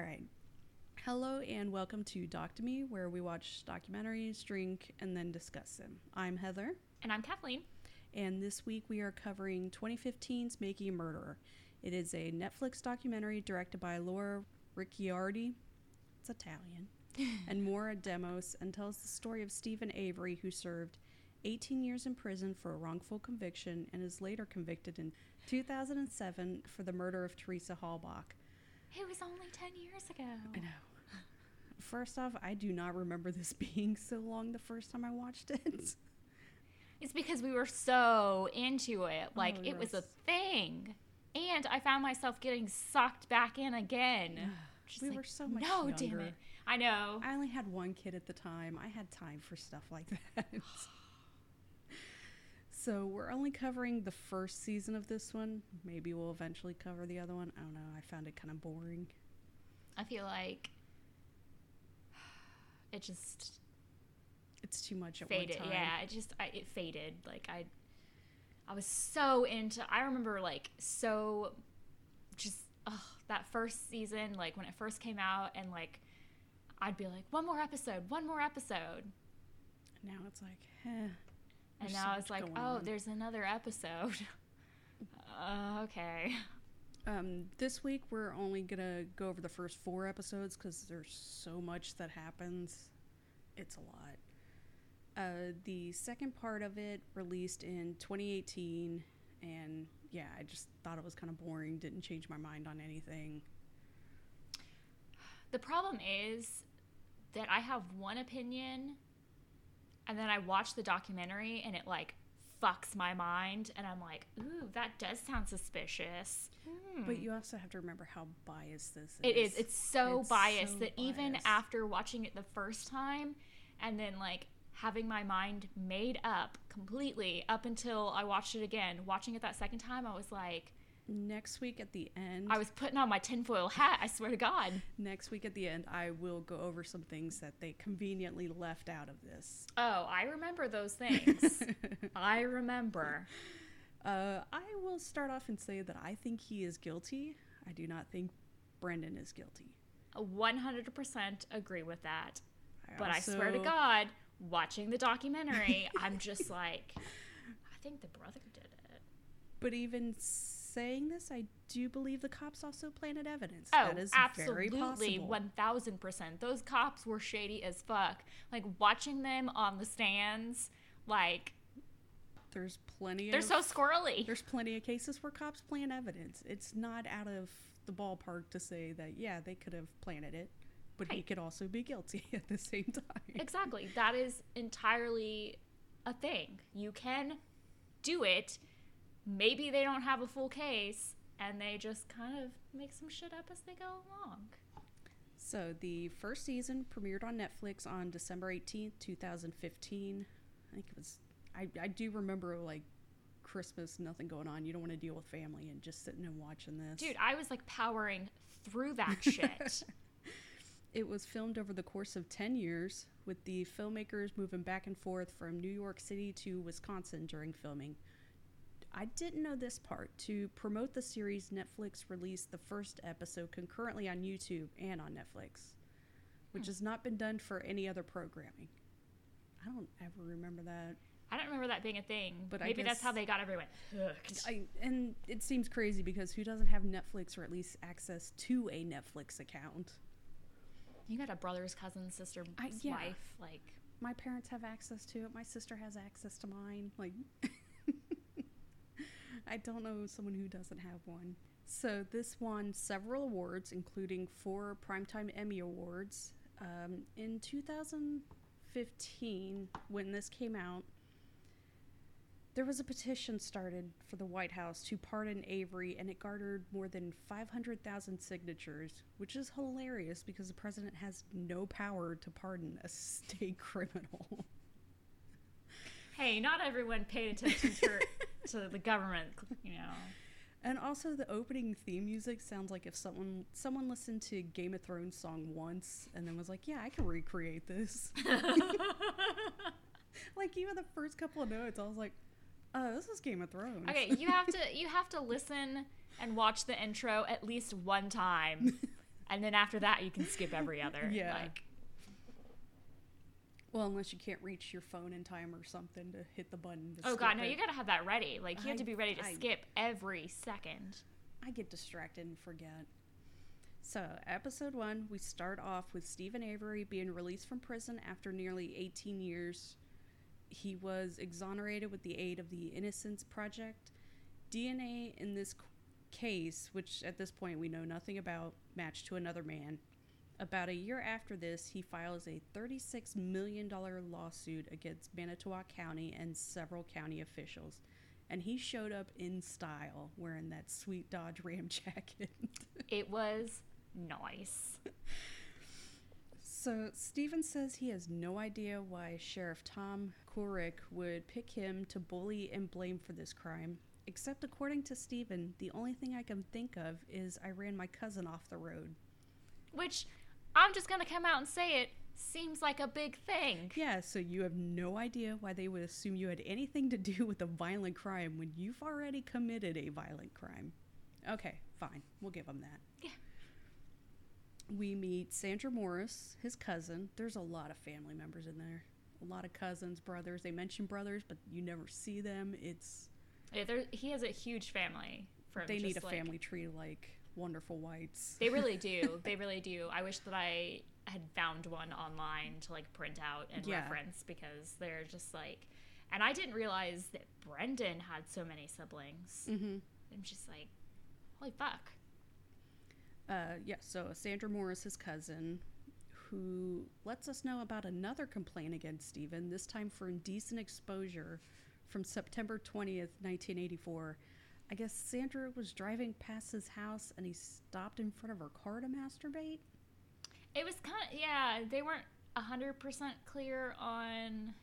All right. Hello and welcome to Doc to Me, where we watch documentaries, drink, and then discuss them. I'm Heather, And I'm Kathleen. and this week we are covering 2015's Making a Murderer. It is a Netflix documentary directed by Laura Ricciardi. It's Italian. and Moira Demos, and tells the story of Steven Avery, who served 18 years in prison for a wrongful conviction and is later convicted in 2007 for the murder of Teresa Halbach. It was only 10 years ago. I know. First off, I do not remember this being so long the first time I watched it. It's because we were so into it. Oh, like, Oh, it was a thing. And I found myself getting sucked back in again. Just we like, were so much younger. No, younger. damn it. I know. I only had one kid at the time. I had time for stuff like that. so we're only covering the first season of this one. Maybe we'll eventually cover the other one. I don't know. I found it kind of boring. I feel like it just It's too much at faded. one time. Yeah, it just I, it faded. Like I, I was so into. I remember like so, just ugh, that first season. Like when it first came out, and like I'd be like, one more episode, one more episode, Now it's like, eh. And now so it's like, oh, on. there's another episode. uh, okay. Um, this week we're only gonna go over the first four episodes because there's so much that happens. It's a lot. Uh, the second part of it released in 2018, and yeah, I just thought it was kind of boring. Didn't change my mind on anything. The problem is that I have one opinion and then I watch the documentary and it like fucks my mind and I'm like, ooh, that does sound suspicious. Hmm. But you also have to remember how biased this is. it is. It's so It's biased so that even after watching it the first time and then like having my mind made up completely up until I watched it again, watching it that second time, I was like, next week at the end. I was putting on my tinfoil hat, I swear to God. next week at the end, I will go over some things that they conveniently left out of this. Oh, I remember those things. I remember. Uh, I will start off and say that I think he is guilty. I do not think Brendan is guilty. 100% agree with that. But I swear to God, watching the documentary, I'm just like, I think the brother did it. But even saying this, I do believe the cops also planted evidence. Oh, that is very absolutely, 1000%. Those cops were shady as fuck. Like, watching them on the stands, like, There's plenty. Of they're of, so squirrely. There's plenty of cases where cops plant evidence. It's not out of the ballpark to say that yeah they could have planted it, but he could also be guilty at the same time. Exactly. That is entirely a thing. You can do it. Maybe they don't have a full case and they just kind of make some shit up as they go along. So the first season premiered on Netflix on December 18th, 2015. I think it was I, I do remember like Christmas, nothing going on. You don't want to deal with family and just sitting and watching this. Dude, I was like powering through that shit. It was filmed over the course of 10 years, with the filmmakers moving back and forth from New York City to Wisconsin during filming. I didn't know this part. To promote the series, Netflix released the first episode concurrently on YouTube and on Netflix, which hmm. has not been done for any other programming. I don't ever remember that. I don't remember that being a thing, But maybe that's how they got everyone hooked. I, and it seems crazy because who doesn't have Netflix or at least access to a Netflix account? You got a brother's cousin, sister, I- yeah. wife, like my parents have access to it. My sister has access to mine. Like, I don't know someone who doesn't have one. So this won several awards, including four Primetime Emmy Awards. Um, in 2015, when this came out, there was a petition started for the White House to pardon Avery, and it garnered more than 500,000 signatures, which is hilarious because the president has no power to pardon a state criminal. Hey, not everyone paid attention to, to the government, you know. And also, the opening theme music sounds like if someone someone listened to Game of Thrones song once and then was like, "Yeah, I can recreate this." like even the first couple of notes, I was like, "Oh, this is Game of Thrones." Okay, you have to you have to listen and watch the intro at least one time, and then after that you can skip every other. Yeah. Like, Well, unless you can't reach your phone in time or something to hit the button. To oh god, no, it. you gotta have that ready. Like you have to be ready to I- skip every second. I get distracted and forget. So, episode one, we start off with Steven Avery being released from prison after nearly 18 years. He was exonerated with the aid of the Innocence Project. DNA in this case, which at this point we know nothing about, matched to another man. About a year after this, he files a $36 million lawsuit against Manitowoc County and several county officials. And he showed up in style wearing that sweet Dodge Ram jacket. It was nice. so, Steven says he has no idea why Sheriff Tom Kocourek would pick him to bully and blame for this crime. Except, according to Steven, the only thing I can think of is I ran my cousin off the road. Which I'm just gonna come out and say it seems like a big thing. Yeah, so you have no idea why they would assume you had anything to do with a violent crime when you've already committed a violent crime. Okay, fine. We'll give them that. Yeah. We meet Sandra Morris, his cousin. There's a lot of family members in there. A lot of cousins, brothers. They mention brothers, but you never see them. It's Yeah, there, he has a huge family. From they need a like- family tree like Wonderful Whites. They really do. they really do. I wish that I had found one online to like print out and Yeah. reference because they're just like. And I didn't realize that Brendan had so many siblings. mm-hmm. I'm just like, holy fuck. Uh, yeah, so Sandra Morris, his cousin, who lets us know about another complaint against Stephen, this time for indecent exposure from September 20th, 1984. I guess Sandra was driving past his house and he stopped in front of her car to masturbate. It was kind of yeah. They weren't hundred percent clear on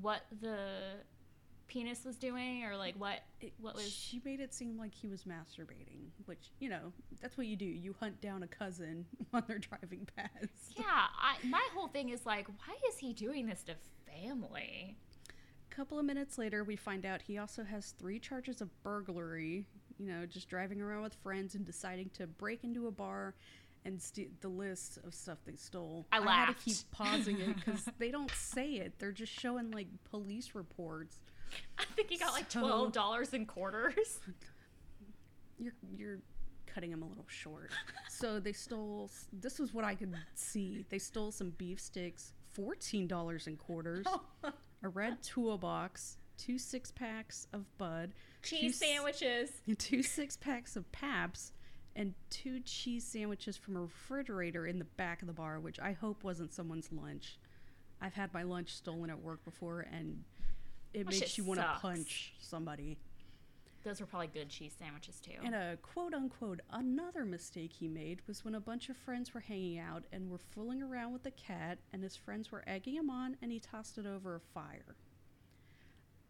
what the penis was doing or like what It, What was- She made it seem like he was masturbating, which, you know, that's what you do. You hunt down a cousin when they're driving past. Yeah, I, my whole thing is like, why is he doing this to family? Couple of minutes later, we find out he also has three charges of burglary. You know, just driving around with friends and deciding to break into a bar and st- the list of stuff they stole. I laughed. I had to keep pausing it because they don't say it. They're just showing like police reports. I think he got like twelve dollars in quarters. You're you're cutting him a little short. so they stole. This was what I could see. They stole some beef sticks, fourteen dollars in quarters, oh a red toolbox, two six packs of Bud, Cheese two s- sandwiches. two six packs of Pabst, and two cheese sandwiches from a refrigerator in the back of the bar, which I hope wasn't someone's lunch. I've had my lunch stolen at work before, and it That makes you want to punch somebody. Those were probably good cheese sandwiches too. And a quote unquote another mistake he made was when a bunch of friends were hanging out and were fooling around with the cat, and his friends were egging him on, and he tossed it over a fire.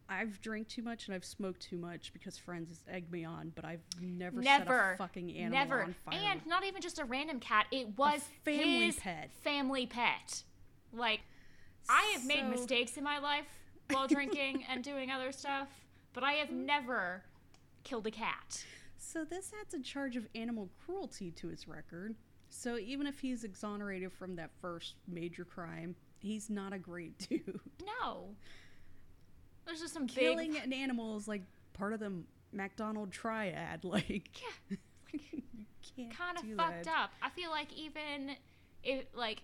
I've drank too much and I've smoked too much because friends egged me on, but I've never, set Never, a fucking animal Never. on fire. And not even just a random cat. It was family his pet. family pet. Like, I have made mistakes in my life while drinking and doing other stuff, but I have never killed a cat. So this adds a charge of animal cruelty to his record. So even if he's exonerated from that first major crime, he's not a great dude. No. There's just some Killing big. an animal is like part of the McDonald triad. Like, Yeah. kind of fucked that. up. I feel like even if like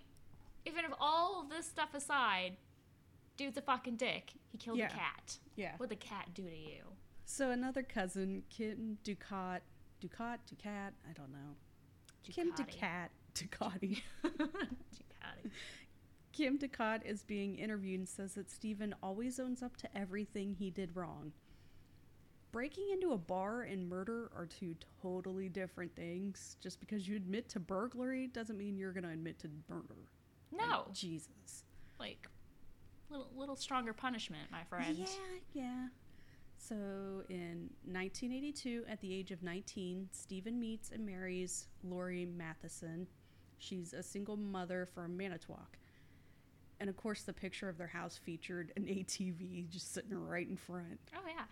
even if all this stuff aside, dude's a fucking dick. He killed Yeah. a cat. Yeah. What'd the cat do to you? So another cousin, Kim Ducat, Ducat, Ducat, I don't know. Kim Ducati. Ducat, Ducati. Ducati. Kim Ducat is being interviewed and says that Stephen always owns up to everything he did wrong. Breaking into a bar and murder are two totally different things. Just because you admit to burglary doesn't mean you're going to admit to murder. Like, No. Jesus. Like little little stronger punishment, my friend. Yeah, yeah. So in 1982, at the age of 19, Stephen meets and marries Lori Matheson. She's a single mother from Manitowoc. And of course, the picture of their house featured an ATV just sitting right in front. Oh yeah.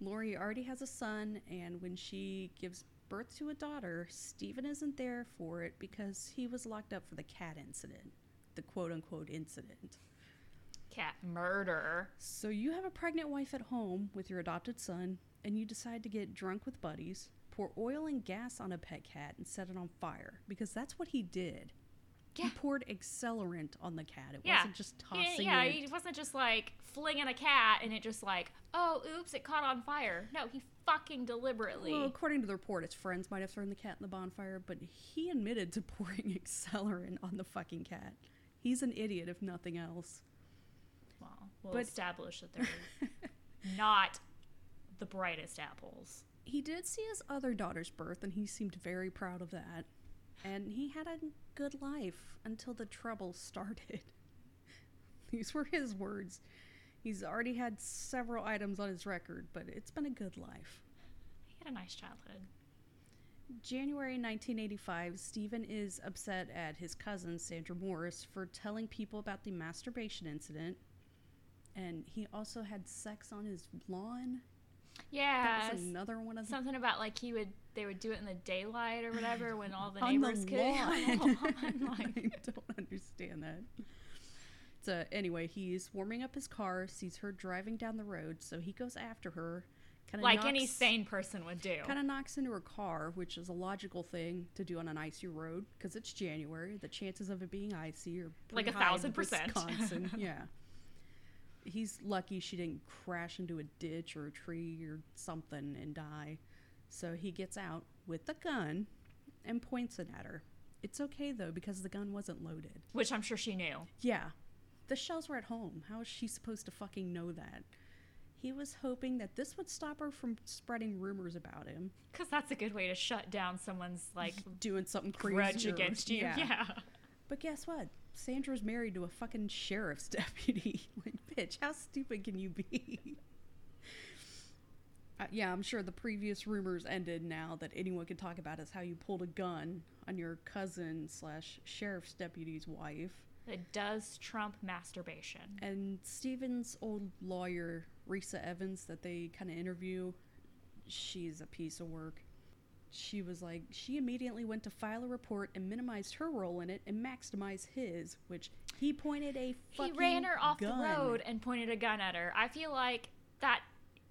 Lori already has a son, and when she gives birth to a daughter, Stephen isn't there for it because he was locked up for the cat incident, the quote unquote incident. Cat murder. So you have a pregnant wife at home with your adopted son, and you decide to get drunk with buddies, pour oil and gas on a pet cat, and set it on fire because that's what he did. Yeah. He poured accelerant on the cat. It Yeah. wasn't just tossing yeah, it. he wasn't just like flinging a cat and it just like, oh, oops, it caught on fire. No, he fucking deliberately. Well, according to the report, his friends might have thrown the cat in the bonfire, but he admitted to pouring accelerant on the fucking cat. He's an idiot, if nothing else. We'll but- establish that they're not the brightest apples. He did see his other daughter's birth, and he seemed very proud of that. And he had a good life until the trouble started. These were his words. He's already had several items on his record, but it's been a good life. He had a nice childhood. January 1985, Stephen is upset at his cousin, Sandra Morris, for telling people about the masturbation incident. And he also had sex on his lawn. Yeah. Another one of Something about like he would, they would do it in the daylight or whatever when all the neighbors could. the like- I don't understand that. So anyway, he's warming up his car, sees her driving down the road, so he goes after her. Kinda like any sane person would do. Kind of knocks into her car, which is a logical thing to do on an icy road because it's January. The chances of it being icy are Like a thousand percent. Wisconsin, yeah. He's lucky she didn't crash into a ditch or a tree or something and die. So he gets out with the gun and points it at her. It's okay though because the gun wasn't loaded. Which I'm sure she knew. Yeah. The shells were at home. How is she supposed to fucking know that? He was hoping that this would stop her from spreading rumors about him, Because that's a good way to shut down someone's like doing something crazy. grudge against you. Yeah. But guess what? Sandra's married to a fucking sheriff's deputy. bitch, how stupid can you be? Uh, yeah, I'm sure the previous rumors ended now that anyone can talk about is how you pulled a gun on your cousin slash sheriff's deputy's wife. It does trump masturbation. And Steven's old lawyer, Reesa Evans, that they kind of interview, she's a piece of work. She was like, she immediately went to file a report and minimized her role in it and maximized his, which he pointed a He ran her off gun. the road and pointed a gun at her. I feel like that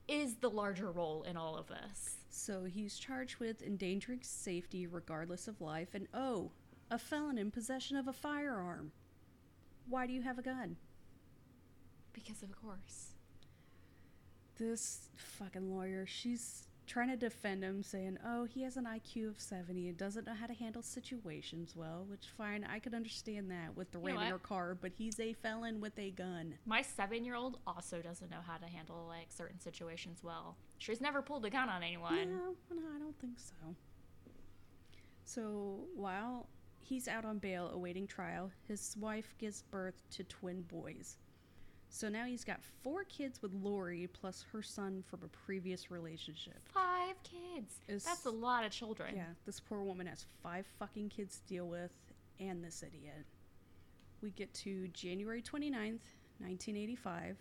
is the larger role in all of this. So he's charged with endangering safety regardless of life, and oh, a felon in possession of a firearm. Why do you have a gun? Because of course. this fucking lawyer, she's trying to defend him, saying, "Oh, he has an IQ of seventy and doesn't know how to handle situations well." Which, fine, I could understand that with the You ramming her car, but he's a felon with a gun. My seven year old also doesn't know how to handle like certain situations well. She's never pulled a gun on anyone. No, no, I don't think so. So while he's out on bail awaiting trial, his wife gives birth to twin boys. So now he's got four kids with Lori plus her son from a previous relationship. Five kids. Is- That's a lot of children. Yeah, this poor woman has five fucking kids to deal with and this idiot. We get to January 29th, 1985.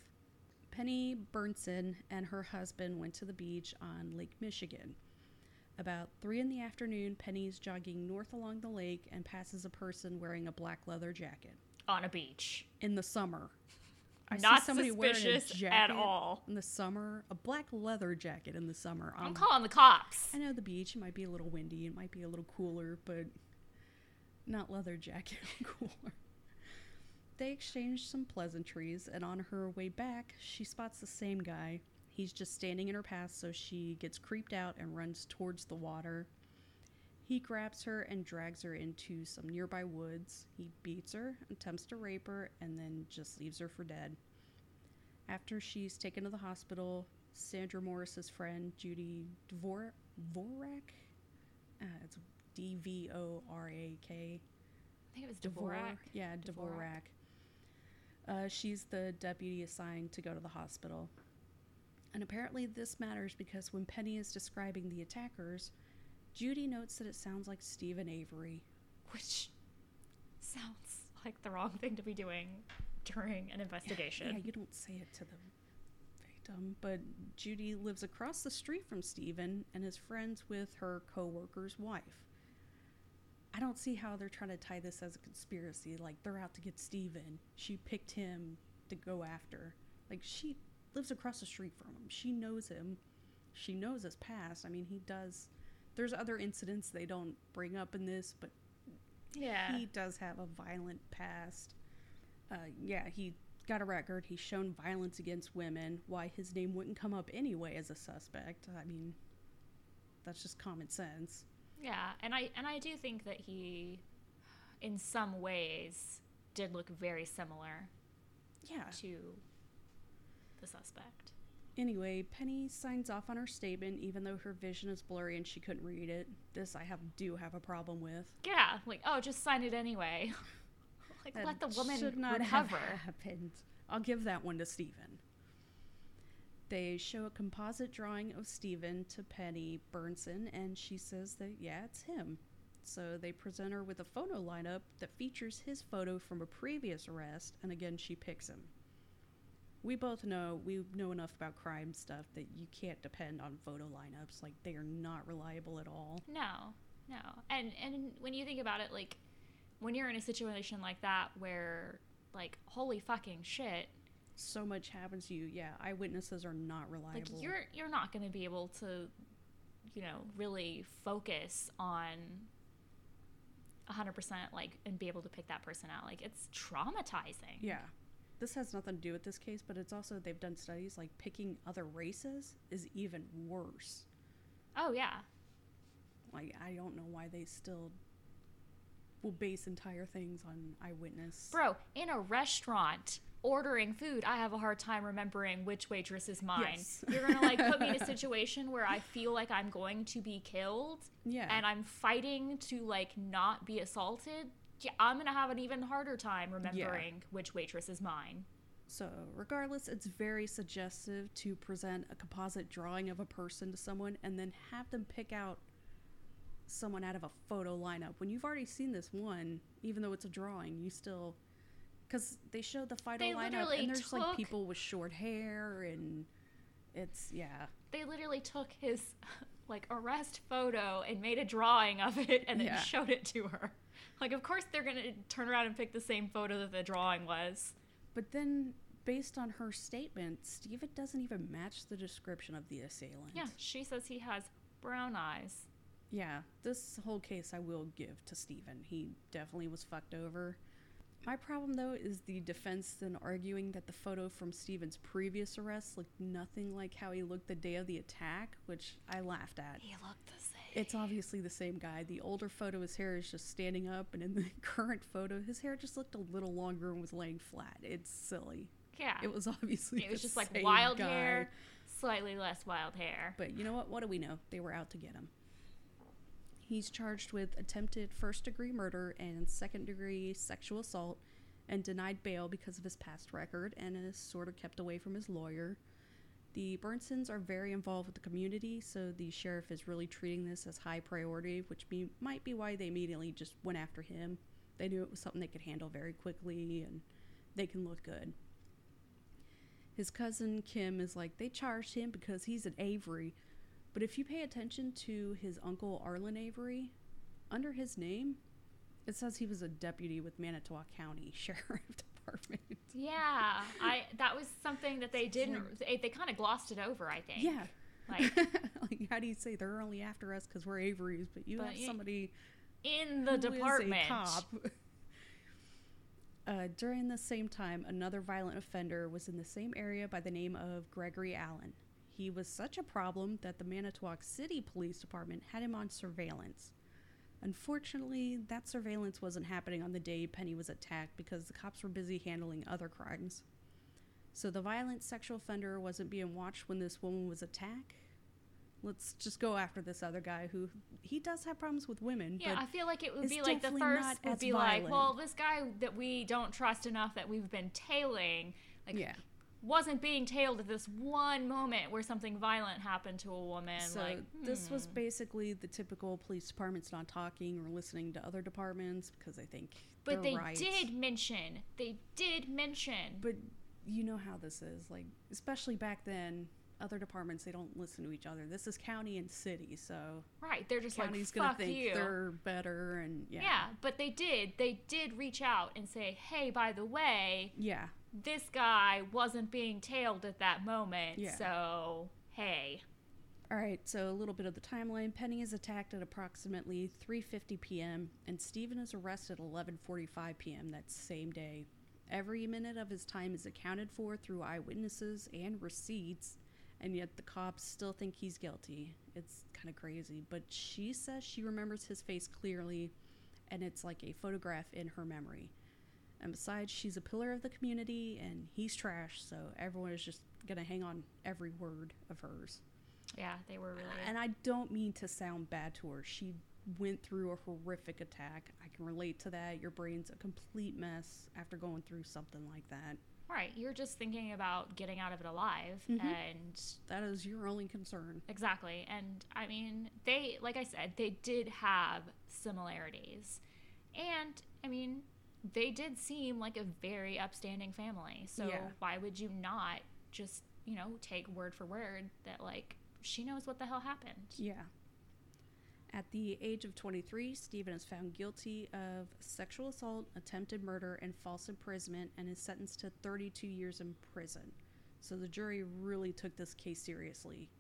Penny Beerntsen and her husband went to the beach on Lake Michigan. About 3 in the afternoon, Penny's jogging north along the lake and passes a person wearing a black leather jacket. On a beach. In the summer. I see Not somebody wearing a suspicious at all. In the summer, a black leather jacket in the summer. I'm on calling the cops. I know the beach. It might be a little windy. It might be a little cooler, but not leather jacket cooler. They exchange some pleasantries, and on her way back, she spots the same guy. He's just standing in her path, so she gets creeped out and runs towards the water. He grabs her and drags her into some nearby woods. He beats her, attempts to rape her, and then just leaves her for dead. After she's taken to the hospital, Sandra Morris's friend Judy Dvor- Dvorak, uh, it's D V O R A K. I think it was Dvorak. Yeah, Dvorak. Dvorak. Uh, she's the deputy assigned to go to the hospital. And apparently, this matters because when Penny is describing the attackers, Judy notes that it sounds like Steven Avery. Which sounds like the wrong thing to be doing during an investigation. Yeah, you don't say it to the victim, but Judy lives across the street from Steven and is friends with her co-worker's wife. I don't see how they're trying to tie this as a conspiracy. Like they're out to get Steven. She picked him to go after. Like she lives across the street from him. She knows him. She knows his past. I mean, he does. There's other incidents they don't bring up in this, but Yeah. he does have a violent past. Uh, yeah, he got a record. He's shown violence against women. Why his name wouldn't come up anyway as a suspect? I mean, that's just common sense. Yeah, and I and I do think that he, in some ways, did look very similar Yeah. to the suspect. Anyway, Penny signs off on her statement, even though her vision is blurry and she couldn't read it. This I have do have a problem with. Yeah, like oh, just sign it anyway. like That let the woman should not recover. have happened. I'll give that one to Stephen. They show a composite drawing of Stephen to Penny Beerntsen, and she says that yeah, it's him. So they present her with a photo lineup that features his photo from a previous arrest, and again she picks him. We both know we know enough about crime stuff that you can't depend on photo lineups. Like they are not reliable at all. No, no. And and when you think about it, like when you're in a situation like that where like holy fucking shit, So much happens to you. Yeah, eyewitnesses are not reliable. like you're you're not going to be able to you know really focus on 100% like and be able to pick that person out like it's traumatizing Yeah. This has nothing to do with this case, but it's also they've done studies like picking other races is even worse. oh yeah Like I don't know why they still will base entire things on eyewitness. bro in a restaurant ordering food i have a hard time remembering which waitress is mine Yes. you're gonna like put me in a situation where i feel like i'm going to be killed Yeah. and i'm fighting to like not be assaulted i'm gonna have an even harder time remembering which waitress is mine so regardless, it's very suggestive to present a composite drawing of a person to someone and then have them pick out someone out of a photo lineup. When you've already seen this one, even though it's a drawing, you still because they showed the photo They lineup and there's like people with short hair and it's yeah they literally took his like arrest photo and made a drawing of it and then Yeah. showed it to her. Like of course they're gonna turn around and pick the same photo that the drawing was. But then, based on her statement, Steven doesn't even match the description of the assailant. Yeah, she says he has brown eyes. Yeah, this whole case I will give to Steven. He definitely was fucked over. My problem, though, is the defense then arguing that the photo from Steven's previous arrest looked nothing like how he looked the day of the attack, which I laughed at. He looked the same. It's obviously the same guy. The older photo, his hair is just standing up, and in the current photo, his hair just looked a little longer and was laying flat. It's silly. yeah. It was obviously It was just like wild guy. hair, slightly less wild hair. But you know what? What do we know? They were out to get him. He's charged with attempted first degree murder and second degree sexual assault and denied bail because of his past record and is sort of kept away from his lawyer. The Beerntsens are very involved with the community, so the sheriff is really treating this as high priority, which be, might be why they immediately just went after him. They knew it was something they could handle very quickly and they can look good. His cousin Kim is like, they charged him because he's an Avery. But if you pay attention to his uncle Arland Avery, under his name, it says he was a deputy with Manitowoc County Sheriff Department. Yeah, I that was something that they didn't. They, they kind of glossed it over. I think. Yeah. Like like, how do you say they're only after us because we're Averys, but you But have somebody in the who is a department. cop. Uh, during the same time, another violent offender was in the same area by the name of Gregory Allen. He was such a problem that the Manitowoc City Police Department had him on surveillance. Unfortunately, that surveillance wasn't happening on the day Penny was attacked because the cops were busy handling other crimes. So the violent sexual offender wasn't being watched when this woman was attacked. Let's just go after this other guy who he does have problems with women, Yeah, but I feel like it would be like the first would be like, well, this guy that we don't trust enough that we've been tailing, like yeah. wasn't being tailed at this one moment where something violent happened to a woman. So like this was hmm. basically the typical police departments not talking or listening to other departments because they think But they right. did mention. They did mention. But you know how this is. Like, especially back then, other departments they don't listen to each other. This is county and city, so Right. They're just county's like, gonna think you. they're better, and yeah, yeah, but they did. They did reach out and say, hey, by the way, yeah, this guy wasn't being tailed at that moment. Yeah. So, hey. All right, so a little bit of the timeline. Penny is attacked at approximately 3:50 p.m. and Stephen is arrested at 11:45 p.m. that same day. Every minute of his time is accounted for through eyewitnesses and receipts, and yet the cops still think he's guilty. It's kind of crazy, but she says she remembers his face clearly and it's like a photograph in her memory. And besides, she's a pillar of the community and he's trash, so everyone is just going to hang on every word of hers. Yeah, they were really. And I don't mean to sound bad to her. She went through a horrific attack. I can relate to that. Your brain's a complete mess after going through something like that. right. You're just thinking about getting out of it alive. Mhm. And That is your only concern. exactly. And I mean, they, like I said, they did have similarities. And I mean, they did seem like a very upstanding family. So Yeah. why would you not just, you know, take word for word that, like, she knows what the hell happened? Yeah. At the age of 23, Stephen is found guilty of sexual assault, attempted murder, and false imprisonment and is sentenced to 32 years in prison. So the jury really took this case seriously.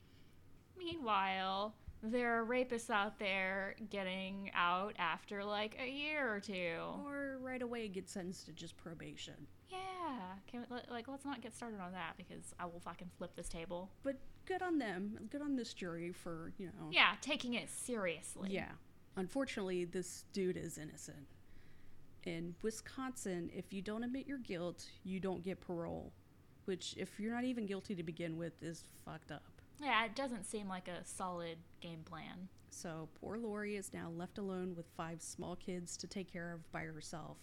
Meanwhile, there are rapists out there getting out after like a year or two. Or right away get sentenced to just probation. Yeah, can we, like let's not get started on that because I will fucking flip this table. But good on them. Good on this jury for, you know. Yeah, taking it seriously. Yeah. Unfortunately, this dude is innocent. In Wisconsin, if you don't admit your guilt, you don't get parole. Which, if you're not even guilty to begin with, is fucked up. Yeah, it doesn't seem like a solid game plan. So, poor Lori is now left alone with five small kids to take care of by herself.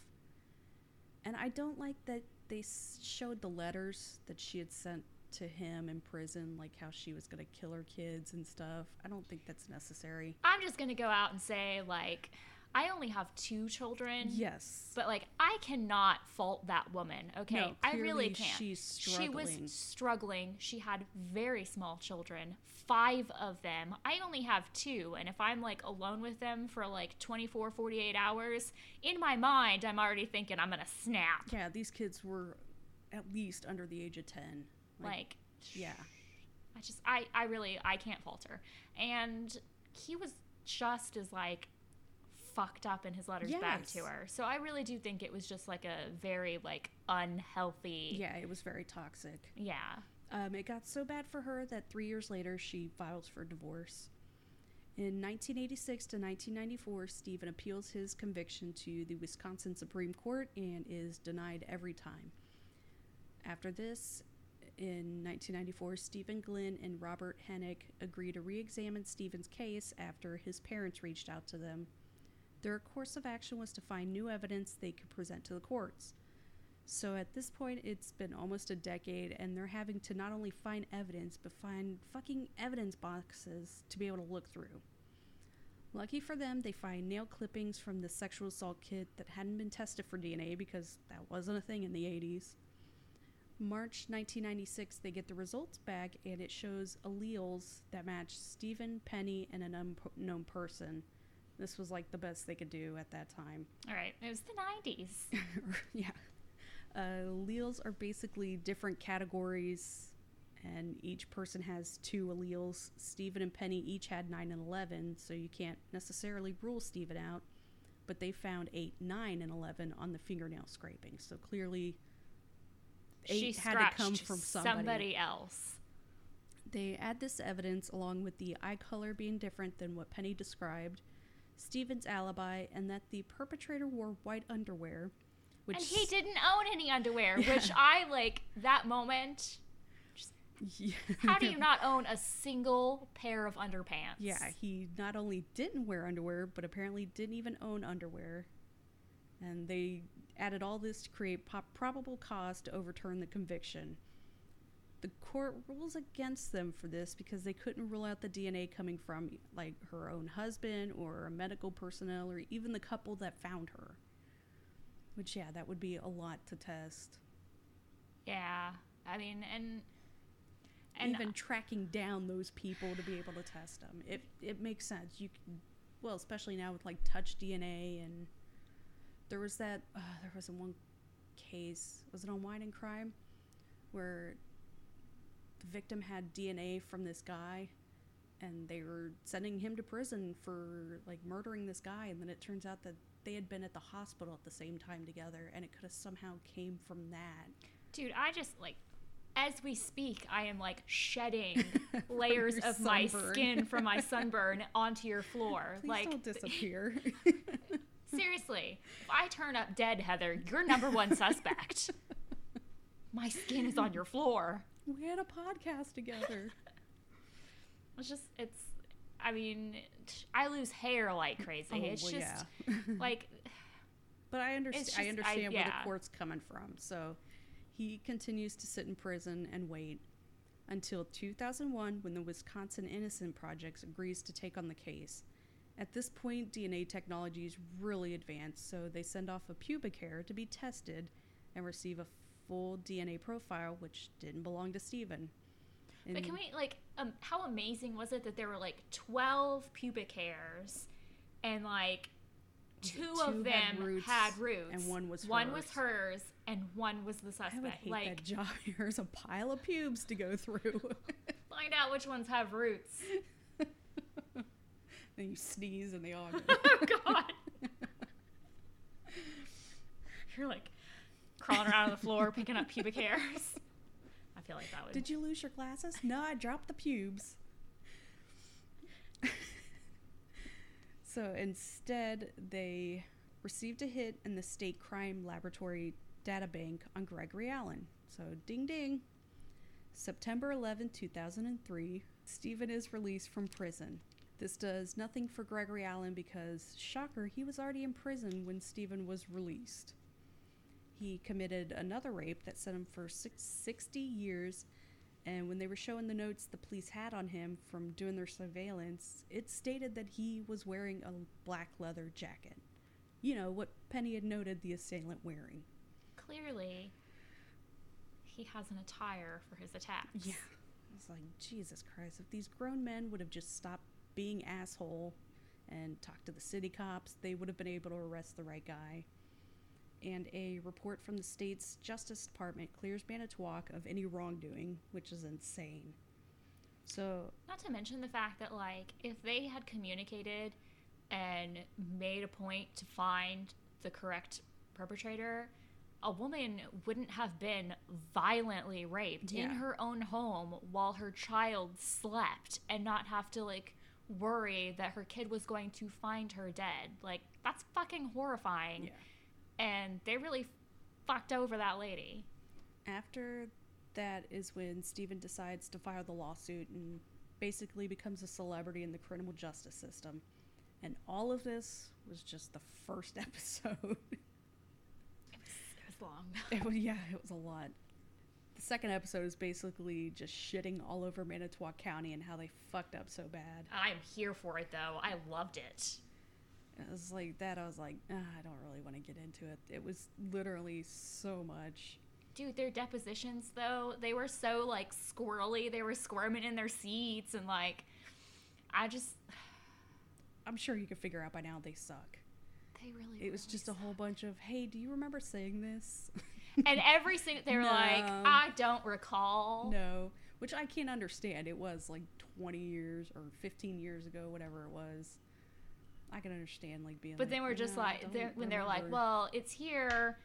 And I don't like that they showed the letters that she had sent to him in prison, like how she was going to kill her kids and stuff. I don't think that's necessary. I'm just gonna go out and say like, I only have two children. Yes. But like, I cannot fault that woman. Okay, No, I really can't. she's struggling. She was struggling. She had very small children, five of them. I only have two, and if I'm like alone with them for like 24, 48 hours, in my mind, I'm already thinking I'm gonna snap. Yeah, these kids were at least under the age of 10. Like, yeah. I just, I, I really, I can't falter. And he was just as like fucked up in his letters back to her. So I really do think it was just like a very like unhealthy. Yeah, it was very toxic. Yeah. Um, it got so bad for her that three years later she files for divorce. In 1986 to 1994, Stephen appeals his conviction to the Wisconsin Supreme Court and is denied every time. After this, in 1994, Stephen Glynn and Robert Henak agree to re examine Stephen's case after his parents reached out to them. Their course of action was to find new evidence they could present to the courts. So at this point, it's been almost a decade, and they're having to not only find evidence, but find fucking evidence boxes to be able to look through. Lucky for them, they find nail clippings from the sexual assault kit that hadn't been tested for DNA because that wasn't a thing in the 80s. March 1996, they get the results back, and it shows alleles that match Stephen, Penny, and an unknown person. This was like the best they could do at that time. All right. It was the 90s. yeah. Uh, alleles are basically different categories, and each person has two alleles. Stephen and Penny each had 9 and 11, so you can't necessarily rule Stephen out, but they found 8, 9, and 11 on the fingernail scraping, so clearly she had to come from somebody. somebody else. They add this evidence along with the eye color being different than what Penny described, Stephen's alibi, and that the perpetrator wore white underwear. Which and he didn't own any underwear, Yeah. which I like that moment. Yeah. How do you not own a single pair of underpants? Yeah, he not only didn't wear underwear, but apparently didn't even own underwear. And they added all this to create probable cause to overturn the conviction. The court rules against them for this because they couldn't rule out the DNA coming from like her own husband or a medical personnel or even the couple that found her. Which yeah, that would be a lot to test. Yeah, I mean, and and even tracking down those people to be able to test them. It it makes sense. You can, well, especially now with like touch DNA and there was that uh, there was one case was it on Wine and Crime? Where the victim had DNA from this guy and they were sending him to prison for like murdering this guy and then it turns out that they had been at the hospital at the same time together and it could have somehow came from that. Dude i just like as we speak i am like shedding layers of my skin from my sunburn onto your floor. Please like don't disappear seriously if i turn up dead heather you're number one suspect my skin is on your floor we had a podcast together it's just it's i mean i lose hair like crazy Oh, it's well, just yeah. like But I understand. I just- I- understand where yeah. the court's coming from. So he continues to sit in prison and wait until 2001, when the Wisconsin Innocent Project agrees to take on the case. At this point, DNA technology is really advanced, so they send off a pubic hair to be tested and receive a full DNA profile, which didn't belong to Stephen. But can we like um how amazing was it that there were like 12 pubic hairs and like two, Two of had them roots, had roots and one was one was hers. hers and one was the suspect. I would hate like that job. Here's a pile of pubes to go through. find out which ones have roots then you sneeze and they all go. oh god you're like crawling around on the floor picking up pubic hairs i feel like that would Did you lose your glasses? No, I dropped the pubes. so instead, they received a hit in the state crime laboratory data bank on Gregory Allen. So, ding ding. September 11, 2003, Stephen is released from prison. This does nothing for Gregory Allen because, shocker, he was already in prison when Stephen was released. He committed another rape that sent him for six, 60 years and when they were showing the notes the police had on him from doing their surveillance, it stated that he was wearing a black leather jacket. You know, what Penny had noted the assailant wearing. clearly he has an attire for his attacks Yeah. It's like, Jesus Christ, if these grown men would have just stopped being asshole and talked to the city cops, they would have been able to arrest the right guy. And a report from the state's Justice Department clears Manitowoc of any wrongdoing, which is insane. So, Not to mention the fact that, like, if they had communicated and made a point to find the correct perpetrator, a woman wouldn't have been violently raped in her own home while her child slept and not have to, like, worry that her kid was going to find her dead. Like, that's fucking horrifying. yeah. And they really fucked over that lady. After that is when Stephen decides to file the lawsuit and basically becomes a celebrity in the criminal justice system. And all of this was just the first episode. It was, it was long. it was, yeah, it was a lot. Second episode is basically just shitting all over Manitowoc County and how they fucked up so bad. I'm here for it, though. I loved it. It was like that. I was like, ah, I don't really want to get into it. It was literally so much. Dude, their depositions though, they were so like squirrely. They were squirming in their seats and like I just I'm sure you can figure out by now they suck. they really It was really just a whole bunch of, hey, do you remember saying this? And every single they were like, I don't recall. no, which I can't understand. It was like 20 years or 15 years ago, whatever it was. I can understand like being. But like, then we're just "Nah, I like they're, when they're like. Well, it's here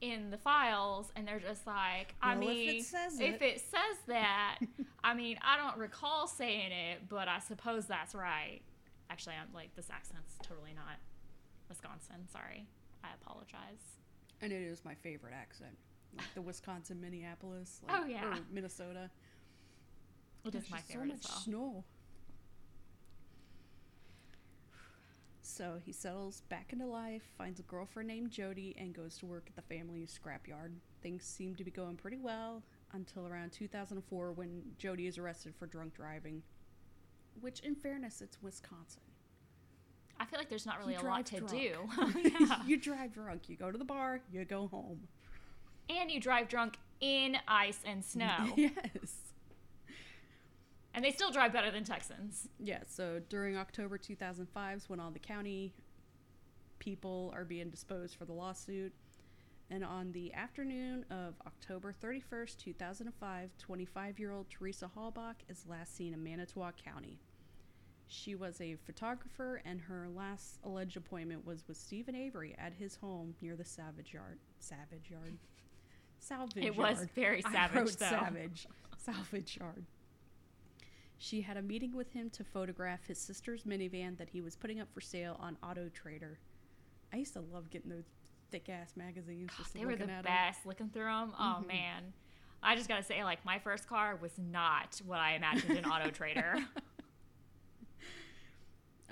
in the files and they're just like, I Well, if mean it says if it." it says that, I mean, I don't recall saying it, but I suppose that's right. Actually, I'm like this accent's totally not Wisconsin. Sorry. I apologize. And it is my favorite accent, like the Wisconsin, Minneapolis, like, Oh, yeah. or Minnesota. It is There's my just favorite so much well. snow. So he settles back into life, finds a girlfriend named Jody, and goes to work at the family's scrapyard. Things seem to be going pretty well until around 2004 when Jody is arrested for drunk driving. Which, in fairness, it's Wisconsin. I feel like there's not really You a lot to drunk. do. yeah. you drive drunk, you go to the bar, you go home. and you drive drunk in ice and snow. yes. And they still drive better than Texans. Yeah, so during October 2005 is when all the county people are being disposed for the lawsuit. And on the afternoon of October 31st, 2005, 25 year old Teresa Halbach is last seen in Manitowoc County. She was a photographer, and her last alleged appointment was with Steven Avery at his home near the Savage Yard. Savage Yard? Salvage It Yard. was very I savage, wrote though. Savage. Salvage Yard. She had a meeting with him to photograph his sister's minivan that he was putting up for sale on Auto Trader. I used to love getting those thick ass magazines. Just They were the best. Looking through them, oh Mhm. man. I just gotta say, like my first car was not what I imagined an Auto Trader.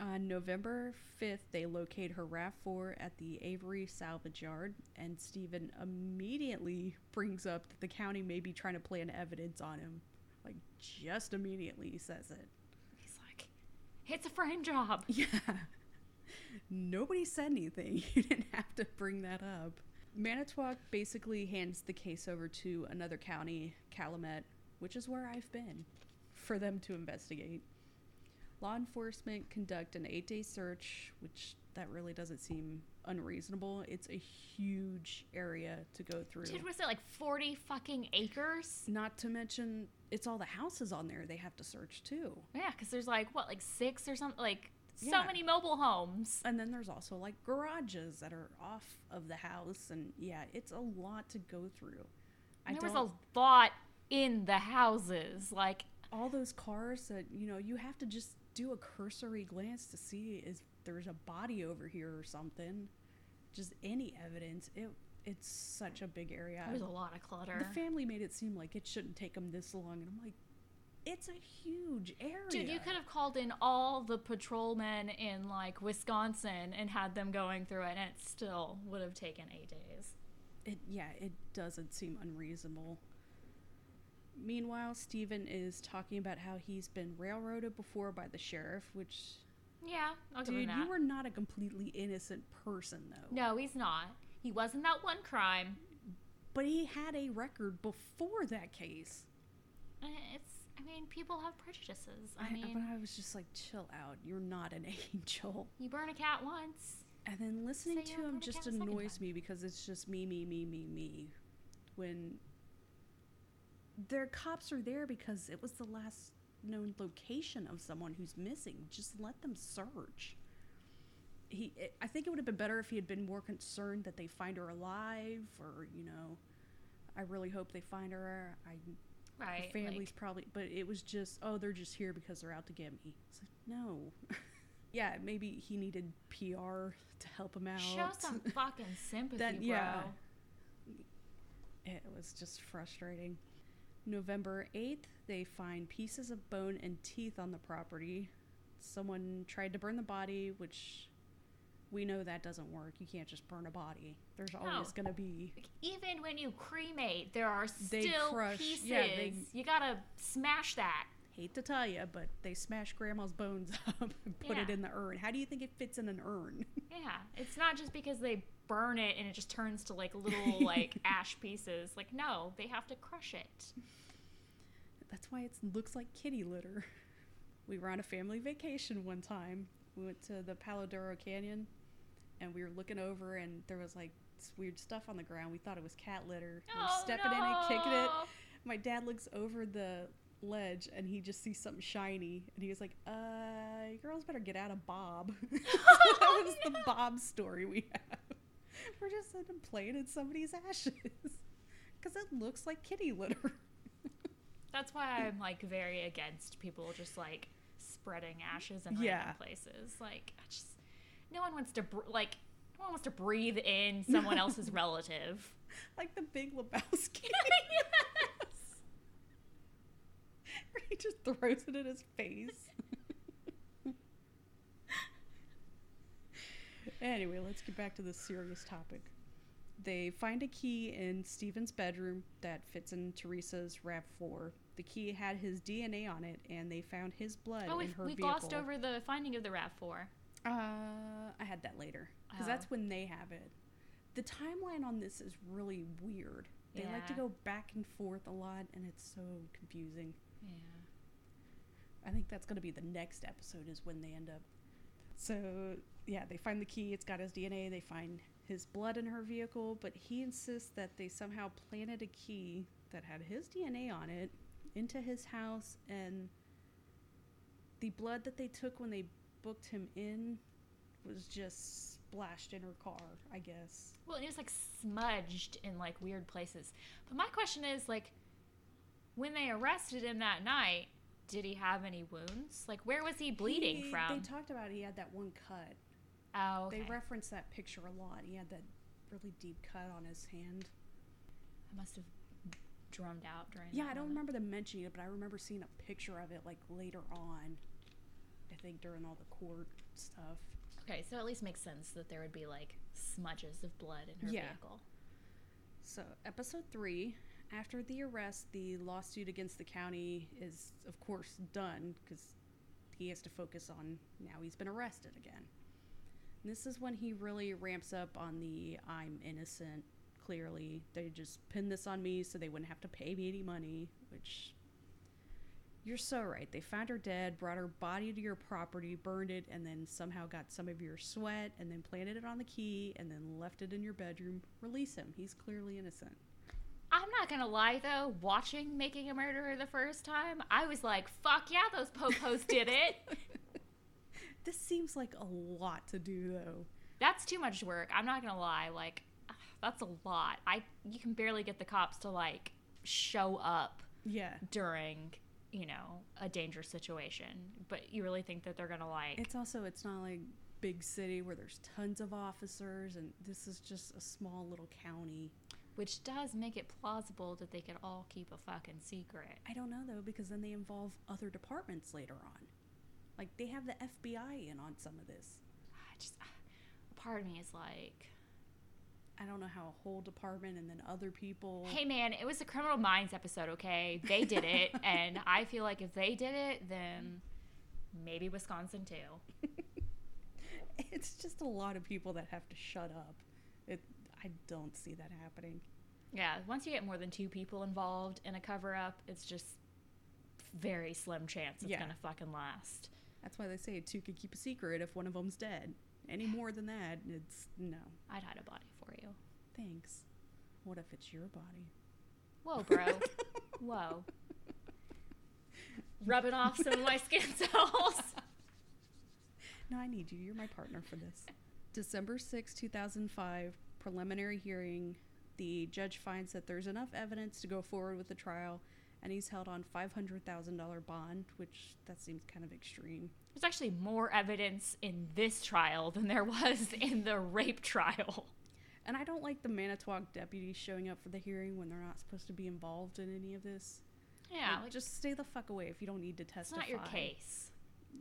On November 5th, they locate her RAV4 at the Avery Salvage Yard, and Steven immediately brings up that the county may be trying to plant evidence on him. Like, just immediately he says it. He's like, it's a frame job. Yeah. Nobody said anything. You didn't have to bring that up. Manitowoc basically hands the case over to another county, Calumet, which is where I've been, for them to investigate. Law enforcement conduct an eight day search, which that really doesn't seem unreasonable. It's a huge area to go through. Dude, was it like 40 fucking acres? Not to mention, it's all the houses on there they have to search too. Yeah, because there's like, what, like six or something? Like, Yeah. so many mobile homes. And then there's also like garages that are off of the house, and yeah, it's a lot to go through. And there was a lot in the houses. Like, all those cars that you know you have to just do a cursory glance to see is there's a body over here or something. Just any evidence. It it's such a big area. there's a lot of clutter. The family made it seem like it shouldn't take them this long, and I'm like, it's a huge area. Dude, you could have called in all the patrolmen in like Wisconsin and had them going through it, and it still would have taken eight days. It yeah, it doesn't seem unreasonable. Meanwhile, Steven is talking about how he's been railroaded before by the sheriff, which Yeah, I'll dude, that. you were not a completely innocent person though. no, he's not. He wasn't that one crime. But he had a record before that case. Eh, It's, I mean, people have prejudices. I, I, mean, but I was just like, chill out. You're not an angel. you burn a cat once. And then listening to him just count a second annoys me because it's just me, me, me, me, me. When their cops are there because it was the last known location of someone who's missing. Just let them search. He, it, I think it would have been better if he had been more concerned that they find her alive, or you know, I really hope they find her. I Right. her family's like, probably but it was just oh they're just here because they're out to get me it's like no yeah maybe he needed pr to help him out show some fucking sympathy, That- bro. yeah. it was just frustrating november 8th they find pieces of bone and teeth on the property someone tried to burn the body which we know that doesn't work you can't just burn a body there's always No. going to be even when you cremate, there are still crush- pieces. yeah, they- you gotta smash that. hate to tell you, but they smash grandma's bones up and put it in the urn. How do you think it fits in an urn? Yeah, it's not just because they burn it and it just turns to like little like ash pieces. Like no, they have to crush it. That's why it looks like kitty litter. We were on a family vacation one time. We went to the Palo Duro Canyon and we were looking over and there was like weird stuff on the ground. We thought it was cat litter. We were Oh, stepping in it, kicking it. My dad looks over the ledge and he just sees something shiny and he was like, uh, girls better get out of Bob. so that was the Bob story we have. We're just sitting playing in somebody's ashes because it looks like kitty litter. That's why I'm like very against people just like spreading ashes in Yeah. random places. Like I just no one wants to br- like no one wants to breathe in someone else's relative. like the Big Lebowski. Where he just throws it in his face. Anyway, let's get back to the serious topic. They find a key in Steven's bedroom that fits in Teresa's RAV4. The key had his DNA on it, and they found his blood Oh, in her we vehicle. glossed over the finding of the RAV4. Uh, I had that later because Oh. that's when they have it. The timeline on this is really weird They like to go back and forth a lot, and it's so confusing. Yeah. I think that's going to be the next episode is when they end up. So, yeah, they find the key. It's got his DNA. They find his blood in her vehicle, but he insists that they somehow planted a key that had his DNA on it into his house, and the blood that they took when they booked him in was just splashed in her car, I guess. Well, it was like smudged in like weird places. But my question is like, when they arrested him that night, did he have any wounds? Like, where was he bleeding He- from? They talked about he had that one cut. Oh, okay. They referenced that picture a lot. He had that really deep cut on his hand. I must have drummed out during. Yeah, I don't moment. remember them mentioning it, but I remember seeing a picture of it like later on. I think during all the court stuff. Okay, so at least makes sense that there would be like smudges of blood in her Yeah. vehicle. So, episode three. After the arrest, the lawsuit against the county is, of course, done because he has to focus on now he's been arrested again. This is when he really ramps up on the I'm innocent. Clearly, they just pinned this on me so they wouldn't have to pay me any money, which you're so right. They found her dead, brought her body to your property, burned it, and then somehow got some of your sweat and then planted it on the key and then left it in your bedroom. Release him. He's clearly innocent. I'm not gonna lie though, watching Making a Murderer the first time, I was like, "Fuck yeah, those popos did it." This seems like a lot to do, though. That's too much work. I'm not gonna lie. Like, that's a lot. I you can barely get the cops to like show up Yeah. during you know a dangerous situation. But you really think that they're gonna like? It's also, it's not like big city where there's tons of officers, and this is just a small little county. which does make it plausible that they could all keep a fucking secret. I don't know, though, because then they involve other departments later on. Like, they have the FBI in on some of this. I just a part of me is like, I don't know how a whole department and then other people. hey man, it was a Criminal Minds episode, okay? They did it, and I feel like if they did it, then maybe Wisconsin too. It's just a lot of people that have to shut up. It. I don't see that happening. Yeah, once you get more than two people involved in a cover up, it's just very slim chance it's Yeah. gonna fucking last. That's why they say two can keep a secret if one of them's dead. Any more than that, it's no. I'd hide a body for you. Thanks. What if it's your body? Whoa, bro. Whoa. Rubbing off some of my skin cells. No, I need you. You're my partner for this. December 6, 2005, preliminary hearing. The judge finds that there's enough evidence to go forward with the trial, and he's held on $500,000 bond, which that seems kind of extreme. There's actually more evidence in this trial than there was in the rape trial. And I don't like the Manitowoc deputies showing up for the hearing when they're not supposed to be involved in any of this. Yeah, Like, like, just stay the fuck away if you don't need to testify. it's testify. not your case.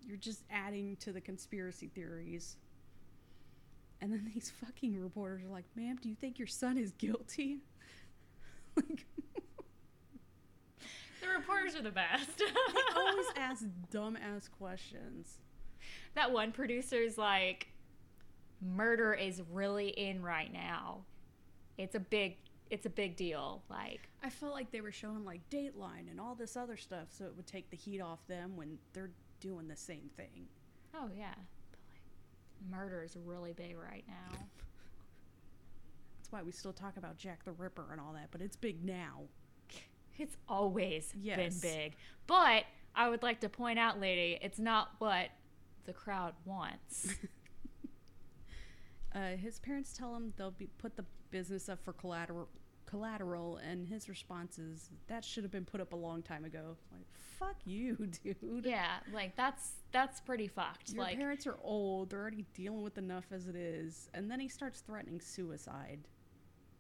You're just adding to the conspiracy theories. And then these fucking reporters are like, ma'am, do you think your son is guilty? like, The reporters are the best. they always ask dumbass questions. that one producer's like, murder is really in right now. It's a big, it's a big deal. Like, I felt like they were showing like Dateline and all this other stuff so it would take the heat off them when they're doing the same thing. oh yeah, but like, murder is really big right now. That's why we still talk about Jack the Ripper and all that, but it's big now. It's always Yes. been big. But I would like to point out, lady, it's not what the crowd wants. Uh, his parents tell him they'll be put the business up for collateral, collateral, and his response is that should have been put up a long time ago. Like, fuck you, dude. yeah, like that's that's pretty fucked. Your like parents are old; they're already dealing with enough as it is, and then he starts threatening suicide.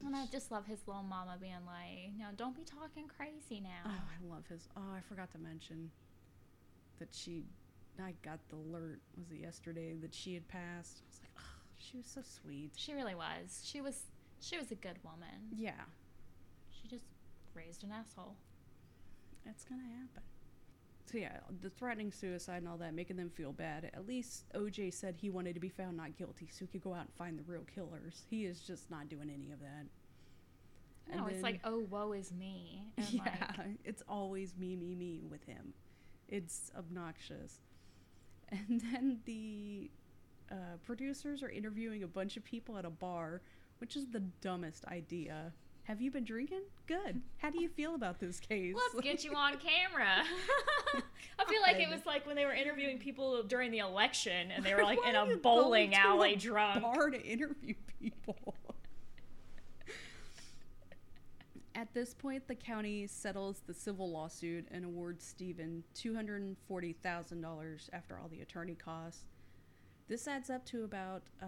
And I just love his little mama being like, "No, don't be talking crazy now." Oh, I love his. Oh, I forgot to mention that she. I got the alert. Was it yesterday that she had passed? I was like, oh, she was so sweet. She really was. She was she was a good woman. Yeah, She just raised an asshole. it's gonna happen. So yeah, the threatening suicide and all that, making them feel bad. At least OJ said he wanted to be found not guilty, so he could go out and find the real killers. He is just not doing any of that. No, it's then- like, oh, woe is me. And yeah, like, it's always me, me, me with him. It's obnoxious. And then the uh, producers are interviewing a bunch of people at a bar, which is the dumbest idea. Have you been drinking? Good. How do you feel about this case? let's get you on camera. I feel like it was like when they were interviewing people during the election and they were like Why in a bowling alley drunk. bar to interview people. At this point, the county settles the civil lawsuit and awards Steven $240,000 after all the attorney costs. This adds up to about uh,